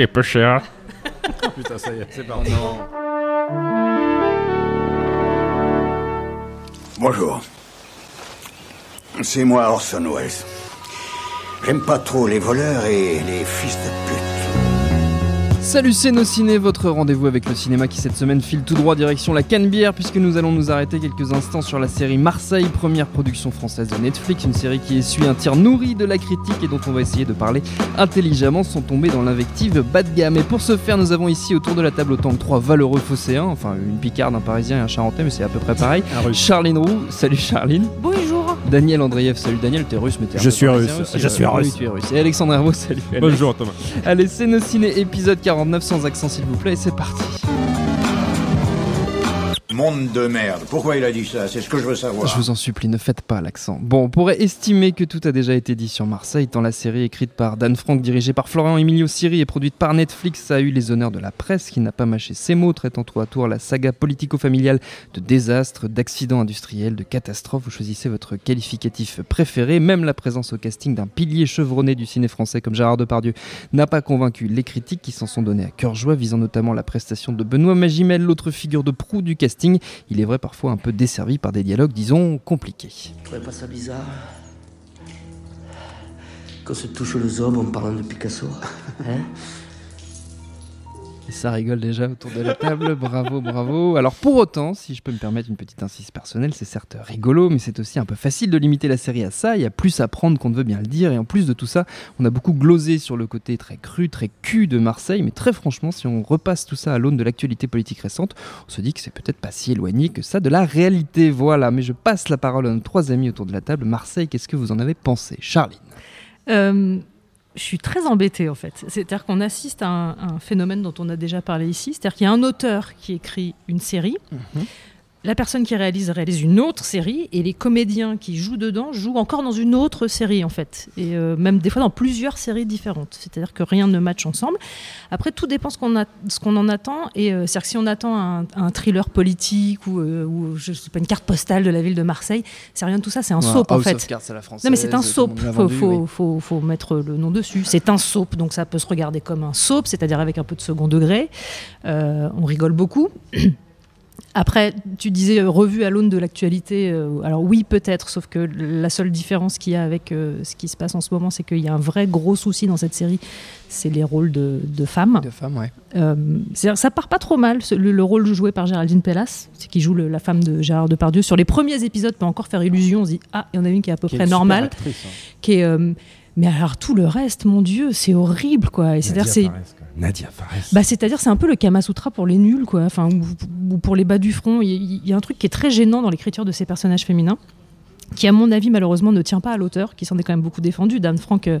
qui est peu cher. Putain, ça y est, c'est parti. Bonjour. C'est moi Orson Welles. J'aime pas trop les voleurs et les fils de pute. Salut c'est nos ciné, votre rendez-vous avec le cinéma qui cette semaine file tout droit direction la Canebière puisque nous allons nous arrêter quelques instants sur la série Marseille, première production française de Netflix, une série qui essuie un tir nourri de la critique et dont on va essayer de parler intelligemment sans tomber dans l'invective bas de gamme. Et pour ce faire, nous avons ici autour de la table autant que trois valeureux phocéens, enfin une picarde, un parisien et un charentais, mais c'est à peu près pareil. Charline Roux, salut Charline. Bonjour. Daniel Andreev, salut Daniel, t'es russe mais t'es Je suis parisien russe, je suis Oui, russe. tu es russe. Et Alexandre Herbeau, salut. Alex. Bonjour Thomas. Allez, c'est nos ciné épisode 49 sans accent s'il vous plaît et c'est parti. Monde de merde. Pourquoi il a dit ça? C'est ce que je veux savoir. Je vous en supplie, ne faites pas l'accent. Bon, on pourrait estimer que tout a déjà été dit sur Marseille, tant la série écrite par Dan Frank, dirigée par Florian Emilio Siri et produite par Netflix a eu les honneurs de la presse qui n'a pas mâché ses mots, traitant tour à tour la saga politico-familiale de désastres, d'accidents industriels, de catastrophes. Vous choisissez votre qualificatif préféré. Même la présence au casting d'un pilier chevronné du ciné français comme Gérard Depardieu n'a pas convaincu les critiques qui s'en sont donnés à cœur joie, visant notamment la prestation de Benoît Magimel, l'autre figure de proue du casting. Il est vrai parfois un peu desservi par des dialogues, disons, compliqués. Vous trouvez pas ça bizarre Qu'on se touche les hommes en parlant de Picasso Hein? Et ça rigole déjà autour de la table, bravo, bravo. Alors pour autant, si je peux me permettre une petite insiste personnelle, c'est certes rigolo, mais c'est aussi un peu facile de limiter la série à ça. Il y a plus à prendre qu'on ne veut bien le dire, et en plus de tout ça, on a beaucoup glosé sur le côté très cru, très cul de Marseille, mais très franchement, si on repasse tout ça à l'aune de l'actualité politique récente, on se dit que c'est peut-être pas si éloigné que ça de la réalité. Voilà, mais je passe la parole à nos trois amis autour de la table. Marseille, qu'est-ce que vous en avez pensé? Charline Euh, je suis très embêtée en fait. C'est-à-dire qu'on assiste à un, phénomène dont on a déjà parlé ici. C'est-à-dire qu'il y a un auteur qui écrit une série. La personne qui réalise réalise une autre série et les comédiens qui jouent dedans jouent encore dans une autre série en fait et euh, même des fois dans plusieurs séries différentes. C'est-à-dire que rien ne matche ensemble. Après tout dépend ce qu'on a, ce qu'on en attend et euh, c'est-à-dire que si on attend un, un thriller politique ou, euh, ou je sais pas une carte postale de la ville de Marseille, c'est rien de tout ça, c'est un soap en fait. Non mais c'est un soap, faut, faut, faut, faut mettre le nom dessus. C'est un soap, donc ça peut se regarder comme un soap, c'est-à-dire avec un peu de second degré. On rigole beaucoup. Après, tu disais euh, revue à l'aune de l'actualité. euh, alors oui, peut-être, sauf que la seule différence qu'il y a avec euh, ce qui se passe en ce moment, c'est qu'il y a un vrai gros souci dans cette série, c'est les rôles de, de femmes. De femmes, ouais. Euh, ça part pas trop mal. ce- Le, le rôle joué par Géraldine Pellas, qui joue le- la femme de Gérard Depardieu. Sur les premiers épisodes, peut encore faire illusion. On se dit ah, il y en a une qui est à peu près normale, qui est. euh, mais alors tout le reste, mon Dieu, c'est horrible quoi. Et c'est-à-dire c'est Nadia Fares. bah, c'est-à-dire, c'est un peu le Kama Sutra pour les nuls, quoi. Enfin, ou, ou pour les bas du front. Il y, a un truc qui est très gênant dans l'écriture de ces personnages féminins, qui, à mon avis, malheureusement, ne tient pas à l'auteur, qui s'en est quand même beaucoup défendu. Dan Frank euh,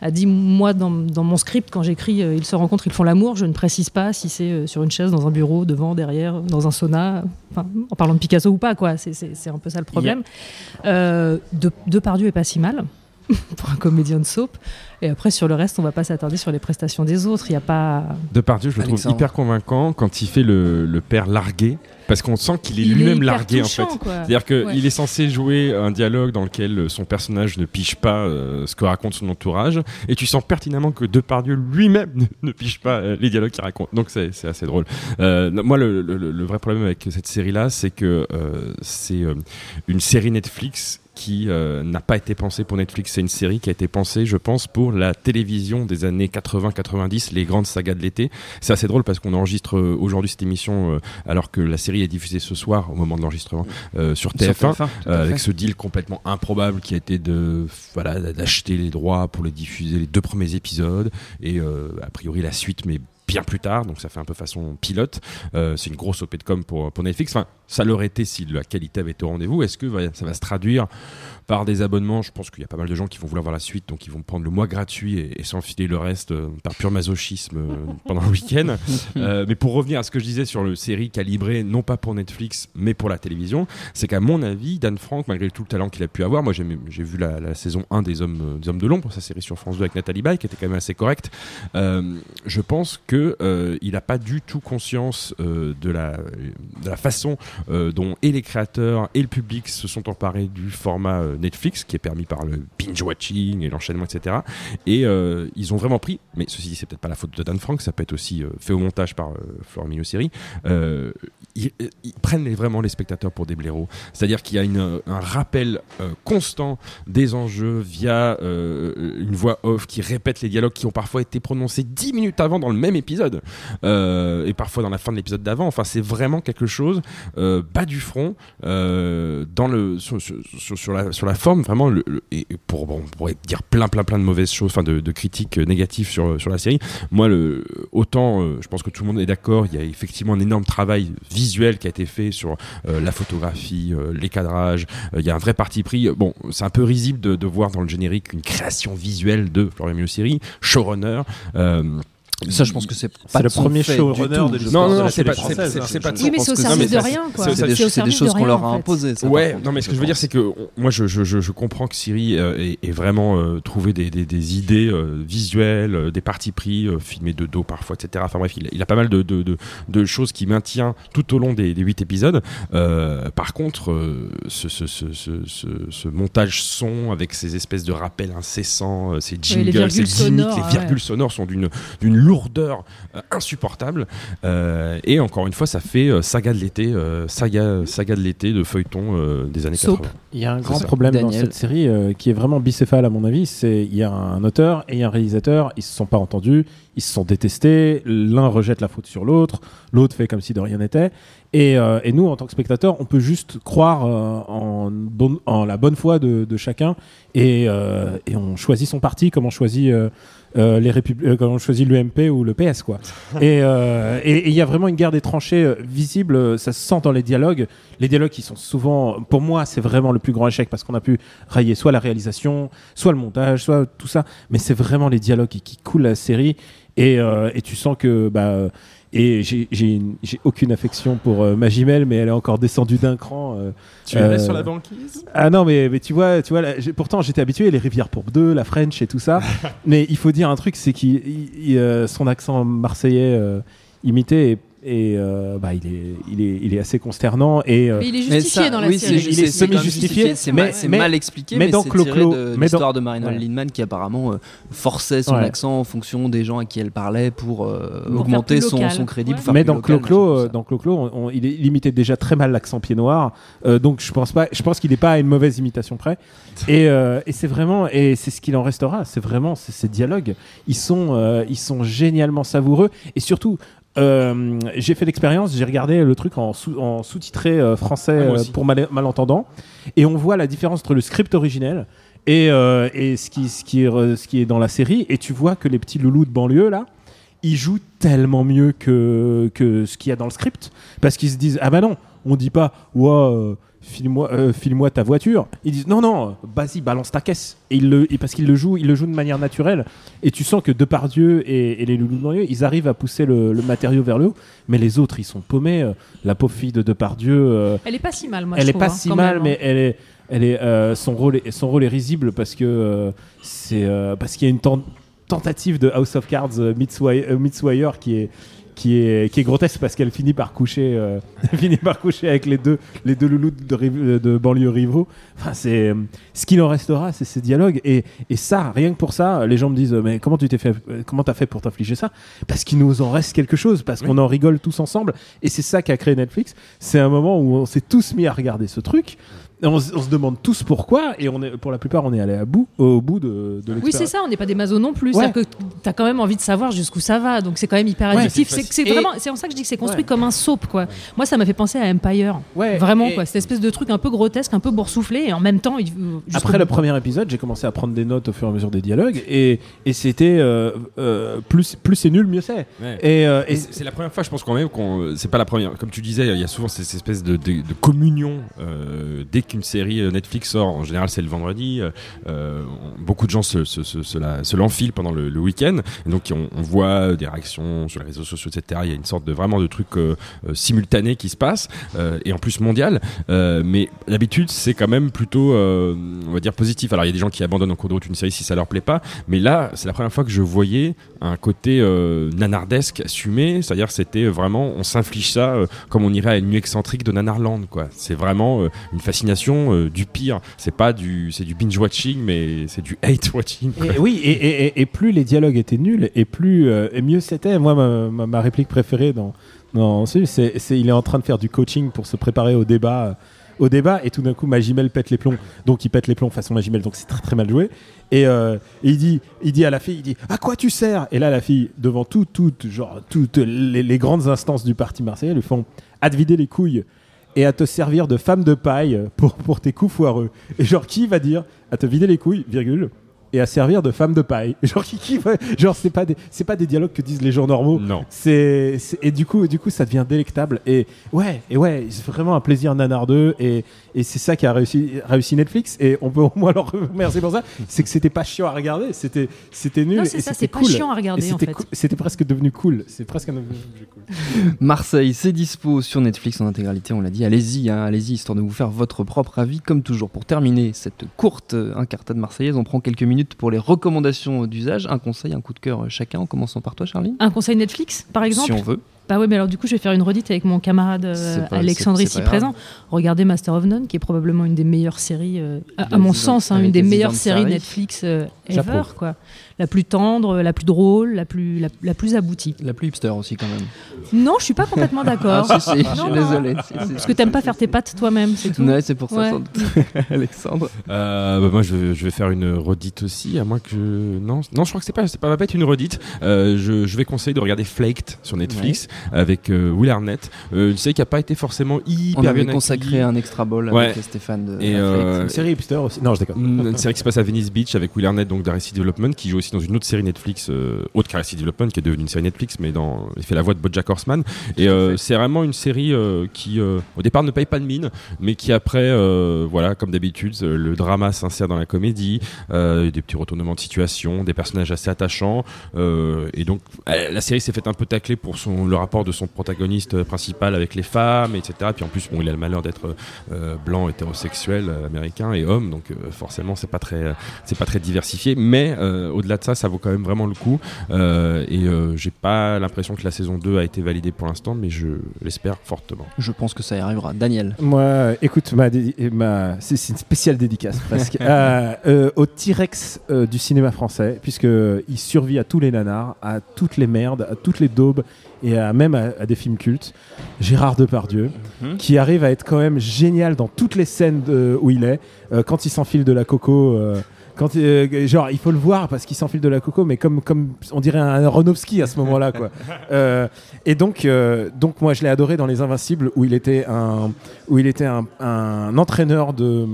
a dit Moi, dans, dans mon script, quand j'écris euh, Ils se rencontrent, ils font l'amour, je ne précise pas si c'est euh, sur une chaise, dans un bureau, devant, derrière, dans un sauna, en parlant de Picasso ou pas, quoi. C'est- un peu ça le problème. Euh, de, Depardieu est pas si mal. pour un comédien de soap et après sur le reste on va pas s'attarder sur les prestations des autres il y a pas Depardieu, je le trouve hyper convaincant quand il fait le, le père largué, parce qu'on sent qu'il est lui-même largué touchant, en fait. quoi. C'est-à-dire qu'il Ouais. est censé jouer un dialogue dans lequel euh, son personnage ne pige pas euh, ce que raconte son entourage, et tu sens pertinemment que Depardieu lui-même ne, ne pige pas euh, les dialogues qu'il raconte. Donc c'est c'est assez drôle. Euh, moi, le, le- le vrai problème avec cette série-là, c'est que euh, c'est euh, une série Netflix qui euh, n'a pas été pensée pour Netflix. C'est une série qui a été pensée, je pense, pour la télévision des années 80-90, les grandes sagas de l'été. C'est assez drôle parce qu'on enregistre euh, aujourd'hui cette émission euh, alors que la série est diffusée ce soir au moment de l'enregistrement euh, sur Sur TF1. TF1, tout à euh, avec fait. ce deal complètement improbable qui a été de voilà d'acheter les droits pour les diffuser les deux premiers épisodes et a priori la suite mais bien plus tard, donc ça fait un peu façon pilote. Euh, c'est une grosse OP de com pour, pour Netflix. Enfin, ça l'aurait été si la qualité avait été au rendez-vous. Est-ce que va- ça va se traduire par des abonnements? Je pense qu'il y a pas mal de gens qui vont vouloir voir la suite, donc ils vont prendre le mois gratuit et, et s'enfiler le reste euh, par pur masochisme euh, pendant le week-end. Mais pour revenir à ce que je disais sur le série calibrée, non pas pour Netflix, mais pour la télévision, c'est qu'à mon avis, Dan Frank, malgré tout le talent qu'il a pu avoir, moi j'ai vu la, la saison 1 des Hommes, des Hommes de l'Ombre, sa série sur France 2 avec Nathalie Baye, qui était quand même assez correcte. Je pense que euh, il n'a pas du tout conscience euh, de, la, façon euh, dont et les créateurs et le public se sont emparés du format Netflix, qui est permis par le binge-watching et l'enchaînement, etc. Et ils ont vraiment pris, mais ceci dit, c'est peut-être pas la faute de Dan Frank, ça peut être aussi fait au montage par Florent Série. Euh, ils, prennent vraiment les spectateurs pour des blaireaux. C'est-à-dire qu'il y a un rappel constant des enjeux via une voix off qui répète les dialogues qui ont parfois été prononcés dix minutes avant dans le même épisode euh, et parfois dans la fin de l'épisode d'avant. Enfin, c'est vraiment quelque chose euh, bas du front euh, dans le sur, la sur la forme vraiment et pour bon, on pourrait dire plein plein plein de mauvaises choses, enfin de, critiques négatives sur sur la série. Moi, le autant euh, je pense que tout le monde est d'accord, il y a effectivement un énorme travail visuel qui a été fait sur la photographie, les cadrages. Il y a un vrai parti pris. Bon, c'est un peu risible de, voir dans le générique une création visuelle de Florian Miliosiri, showrunner. Ça, je pense que c'est pas le premier showrunner du tout. de Je l'histoire Non, non, la c'est pas- c'est- hein. pas de Oui, mais c'est au service non, de rien, quoi. c'est- des, des choses qu'on leur a imposées. ça, Ouais, non, mais ce que je veux dire, c'est que on- moi, je, je, je, je comprends que Siri euh, ait, vraiment euh, trouvé des, des, des idées euh, visuelles, des partis pris, filmés de dos parfois, etc. Enfin bref, il, a- pas mal de, de, de, de choses qui maintient tout au long des, des 8 épisodes. Par contre, ce, montage son avec ces espèces de rappels incessants, ces les jingles, ces gimmicks, les virgules sonores sont d'une d'une lourdeur euh, insupportable. Euh, et encore une fois, ça fait euh, saga de l'été, euh, saga, saga de l'été de feuilleton euh, des années Soap. 80. Il y a un grand problème dans cette série euh, qui est vraiment bicéphale à mon avis. C'est il y a un auteur et un réalisateur. Ils se sont pas entendus, ils se sont détestés. L'un rejette la faute sur l'autre, l'autre fait comme si de rien n'était. Et, euh, et nous, en tant que spectateurs, on peut juste croire euh, en, bon- en la bonne foi de, de chacun et, euh, et on choisit son parti comme on choisit. Euh, les euh, comme on choisit l'UMP ou le PS quoi. et euh, et- et il y a vraiment une guerre des tranchées euh, visible, ça se sent dans les dialogues. Les dialogues qui sont souvent, pour moi, c'est vraiment le plus grand échec parce qu'on a pu railler soit la réalisation, soit le montage, soit tout ça. Mais c'est vraiment les dialogues qui, qui coulent la série et, et tu sens que bah et j'ai j'ai une- j'ai aucune affection pour euh, Magimel, mais elle est encore descendue d'un cran. euh, Tu es sur la la banquise? Ah non, mais, mais tu vois, tu vois là, pourtant j'étais habitué, les Rivières pour deux, la French et tout ça. mais il faut dire un truc, c'est euh, son accent marseillais euh, imité et, et, euh, bah, il, est, il, est, il est assez consternant. Et, euh, Mais il est justifié ça, dans la oui, série. Il est même semi-justifié, C'est mais- mal, mal expliqué, mais mais, dans c'est Clo tiré Clo- de l'histoire de Marina ouais. Lindman qui apparemment euh, forçait son Ouais. accent en fonction des gens à qui elle parlait pour, euh, Pour augmenter son, son crédit. Ouais. Pour faire mais dans Clo-Clo, euh, dans Clo-Clo, on- on- il, imitait déjà très mal l'accent pied noir. Euh, donc je pense pas, je pense qu'il n'est pas à une mauvaise imitation près. Et, euh, et c'est vraiment, et c'est ce qu'il en restera. C'est vraiment ces dialogues. Ils sont, euh, ils sont génialement savoureux. Et surtout, euh, j'ai fait l'expérience. J'ai regardé le truc en, sous- en sous-titré euh, français Ah, euh, pour mal- malentendants. Et on voit la différence entre le script originel. Et, euh, et ce, qui, ce, qui est, re- ce qui est dans la série, et tu vois que les petits loulous de banlieue là, ils jouent tellement mieux que, que ce qu'il y a dans le script. Parce qu'ils se disent Ah bah non, on dit pas Ouah, euh, file-moi euh, file-moi ta voiture. Ils disent Non, non, vas-y, balance ta caisse. Et, ils le, et parce qu'ils le jouent, ils le jouent de manière naturelle. Et tu sens que Depardieu et, et les loulous de banlieue, ils arrivent à pousser le, le matériau vers le haut. Mais les autres, ils sont paumés. Euh, La pauvre fille de Depardieu. euh, Elle est pas si mal, moi. elle je est trouve, pas hein, si mal, même, mais hein. elle est, elle est, euh, son rôle est, son rôle est risible parce que c'est parce qu'il y a une ten- tentative de House of Cards euh, meets Wire, euh, meets Wire qui est qui est qui est grotesque parce qu'elle finit par coucher euh, finit par coucher avec les deux les deux loulous de, banlieue rivaux. Enfin, c'est ce qu'il en restera, c'est ces dialogues et, et ça, rien que pour ça, les gens me disent mais comment tu t'es fait, comment t'as fait pour t'infliger ça? Parce qu'il nous en reste quelque chose, parce qu'on en rigole tous ensemble et c'est ça qu'a créé Netflix. C'est un moment où on s'est tous mis à regarder ce truc. On, se demande tous pourquoi et on est, pour la plupart on est allé à bout, au bout de, de Oui, c'est ça, on n'est pas des masos non plus. Ouais. C'est-à-dire que tu as quand même envie de savoir jusqu'où ça va. Donc c'est quand même hyper addictif. c'est vraiment, c'est en ça que je dis que c'est construit Ouais. comme un soap, quoi. Moi, ça m'a fait penser à Empire. Ouais, Vraiment, et- quoi. Cette espèce de truc un peu grotesque, un peu boursouflé, et en même temps, il- jusqu'au Après le bout. premier épisode, j'ai commencé à prendre des notes au fur et à mesure des dialogues et, et c'était euh, euh, plus, plus c'est nul, mieux c'est. Et, euh, c'est la première fois, je pense quand même qu'on. C'est pas la première. Comme tu disais, il y a souvent cette espèce de, de- de communion euh, dès qu'une série euh, Netflix sort. En général, c'est le vendredi. euh, euh, beaucoup de gens se, se, l'enfilent pendant le, week-end. Donc, on, voit des réactions sur les réseaux sociaux, etc. Il y a une sorte de vraiment de truc euh, simultané qui se passe et en plus mondial. Mais d'habitude, c'est quand même plutôt, on va dire, positif. Alors, il y a des gens qui abandonnent en cours de route une série si ça leur plaît pas. Mais là, c'est la première fois que je voyais un côté nanardesque assumé, c'est-à-dire c'était vraiment, on s'inflige ça comme on irait à une nuit excentrique de Nanarland. C'est vraiment une fascination euh, du pire. C'est pas du, c'est du binge watching, mais c'est du hate watching. Et, oui, et, et- et- et plus les dialogues étaient nuls, et plus euh, et mieux c'était. Moi, ma, ma- ma réplique préférée dans, dans ce c'est, c'est il est en train de faire du coaching pour se préparer au débat, euh, au débat, et tout d'un coup, Magimel pète les plombs. Donc, il pète les plombs façon Magimel, donc c'est très très mal joué. Et, euh, et il dit, il dit à la fille, il dit, à quoi tu sers? Et là, la fille, devant tout, toutes, genre toutes les, les grandes instances du parti marseillais, lui font, à te vider les couilles et à te servir de femme de paille pour, tes coups foireux. Et genre, qui va dire à te vider les couilles, virgule, et à servir de femme de paille Genre, qui, qui Genre, c'est pas, des, c'est pas des dialogues que disent les gens normaux. Non. C'est, c'est- et du coup, du coup, ça devient délectable. Et ouais, et ouais, c'est vraiment un plaisir nanardeux. Et, et c'est ça qui a réussi, réussi Netflix. Et on peut au moins leur remercier pour ça. C'est que c'était pas chiant à regarder. C'était, c'était nul. Non, c'est et ça, c'était c'est pas cool. chiant à regarder, en c'était fait. C'était presque devenu cool. C'est presque devenu cool. Marseille, c'est dispo sur Netflix en intégralité, on l'a dit. Allez-y, hein, allez-y, histoire de vous faire votre propre avis. Comme toujours, pour terminer cette courte euh, incartade marseillaise, on prend quelques minutes pour les recommandations d'usage. Un conseil, un coup de cœur chacun, en commençant par toi, Charlie Un conseil Netflix, par exemple Si on veut. Bah ouais, mais alors du coup, je vais faire une redite avec mon camarade euh, pas- Alexandre ici présent. Regardez Master of None, qui est probablement une des meilleures séries, euh, à, mon sens, hein, une des meilleures séries. Netflix euh, ever, quoi. La plus tendre, la plus drôle, la plus, la, la plus aboutie. La plus hipster aussi, quand même. Non, je suis pas complètement d'accord. Ah, si, si, je suis désolé. si. Parce que t'aimes pas faire tes pattes toi-même, c'est tout. Ouais, c'est pour ça, Ouais. sans doute. Alexandre. Euh, bah, moi, je, je vais faire une redite aussi, à moins que non, non, je crois que c'est pas, c'est pas, va pas être une redite. Euh, je, je vais conseiller de regarder Flaked sur Netflix avec euh, Will Arnett. Euh, une série qui a pas été forcément hyper On avait bien consacré un extra ball Ouais. avec Stéphane de Et, euh. Une série hipster aussi. Non, je déconne. Mm, Une série qui se passe à Venice Beach avec Will Arnett, donc d'Arrested Development, qui joue aussi dans une autre série Netflix, euh, autre qu'Arrested Development, qui est devenue une série Netflix, mais dans, il fait la voix de BoJack Horseman. Et euh, c'est vraiment une série euh, qui, euh, au départ, ne paye pas de mine, mais qui après, euh, voilà, comme d'habitude, le drama s'insère dans la comédie, euh, des petits retournements de situation, des personnages assez attachants. euh, et donc, euh, la série s'est faite un peu tacler pour son, le rapport de son protagoniste euh, principal avec les femmes, etc. Puis en plus, bon, il a le malheur d'être euh, blanc, hétérosexuel, euh, américain et homme, donc euh, forcément, c'est pas très, c'est pas très diversifié. Mais euh, au-delà de ça, ça vaut quand même vraiment le coup. Euh, et euh, j'ai pas l'impression que la saison 2 a été validée pour l'instant, mais je l'espère fortement. Je pense que ça y arrivera. Daniel. Moi, écoute, ma, dédi- ma- c'est c'est une spéciale dédicace presque Euh, euh, au T-Rex euh, du cinéma français, puisque il survit à tous les nanars, à toutes les merdes, à toutes les daubes et à, même à, à des films cultes. Gérard Depardieu, qui arrive à être quand même génial dans toutes les scènes de- où il est, Euh, quand il s'enfile de la coco. euh, quand, euh, genre, il faut le voir parce qu'il s'enfile de la coco, mais comme, comme on dirait un Aronofsky à ce moment-là, quoi. Euh, et donc, euh, donc moi, je l'ai adoré dans Les Invincibles, où il était un, où il était un, un entraîneur de,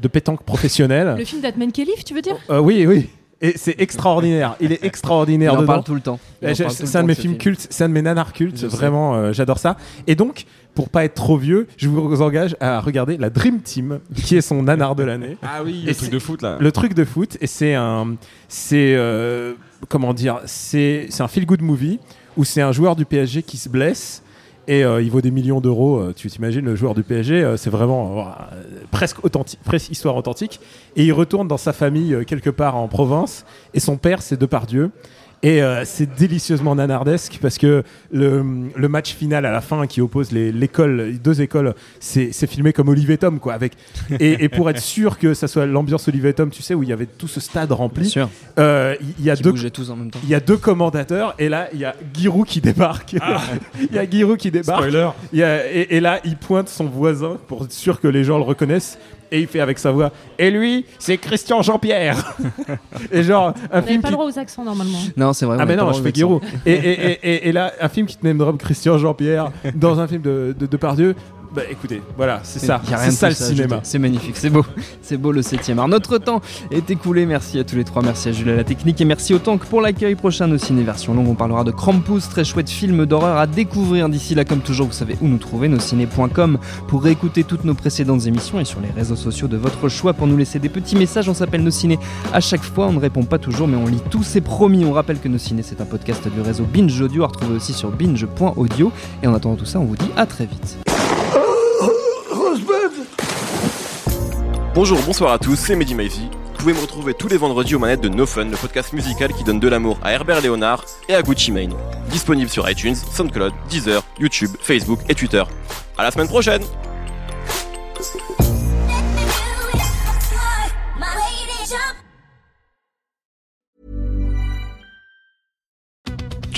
de pétanque professionnel. Le film d'Atman Kelly, tu veux dire? Euh, oui, oui. Et c'est extraordinaire. Il est Il extraordinaire en dedans. parle tout le temps. Il en parle tout le C'est un de temps mes ce films film. cultes, c'est un de mes nanars cultes. Vraiment, euh, j'adore ça. Et donc, pour pas être trop vieux, je vous engage à regarder la Dream Team, qui est son nanar de l'année. Ah oui, Et le truc de foot là. Le truc de foot, et c'est un, c'est euh, comment dire, c'est c'est un feel good movie où c'est un joueur du PSG qui se blesse. Et euh, il vaut des millions d'euros. euh, Tu t'imagines, le joueur du PSG, euh, c'est vraiment presque authentique, presque histoire authentique. Et il retourne dans sa famille quelque part en province. Et son père, c'est Depardieu. Et euh, c'est délicieusement nanardesque parce que le, le match final à la fin qui oppose les, l'école, deux écoles, c'est, c'est filmé comme Olivier Tom, quoi. Avec, et, et pour être sûr que ça soit l'ambiance Olivier Tom, tu sais, où il y avait tout ce stade rempli, euh, il y, a Qui deux, bougeaient tous en même temps. il y a deux commentateurs et là, il y a Giroud qui débarque. il y a Giroud qui débarque. Spoiler. Il y a- et, et là, il pointe son voisin pour être sûr que les gens le reconnaissent. Et il fait avec sa voix. Et lui, c'est Christian Jean-Pierre. et genre, un On film pas qui le droit aux accents normalement. Non, c'est vrai. ah mais non, je fais Giroud. Et, et, et, et- et là, un film qui te name drop Christian Jean-Pierre dans un film de, de, Depardieu. Bah écoutez, voilà, c'est ça. Il y a rien C'est ça le à cinéma. C'est magnifique, c'est beau. C'est beau le 7 Alors notre temps est écoulé. Merci à tous les trois. Merci à Jules à la technique et merci au Tank pour l'accueil prochain de Ciné Version Longue. On parlera de Krampus, très chouette film d'horreur à découvrir. D'ici là, comme toujours, vous savez où nous trouver, nosciné.com pour réécouter toutes nos précédentes émissions et sur les réseaux sociaux de votre choix pour nous laisser des petits messages. On s'appelle Nos Ciné à chaque fois. On ne répond pas toujours, mais on lit tous. C'est promis. On rappelle que Nos Ciné, c'est un podcast du réseau Binge Audio à retrouver aussi sur binge.audio. Et en attendant tout ça, on vous dit à très vite. Bonjour, bonsoir à tous, c'est Mehdi Maizy. Vous pouvez me retrouver tous les vendredis aux manettes de No Fun, le podcast musical qui donne de l'amour à Herbert Léonard et à Gucci Mane. Disponible sur iTunes, SoundCloud, Deezer, YouTube, Facebook et Twitter. À la semaine prochaine!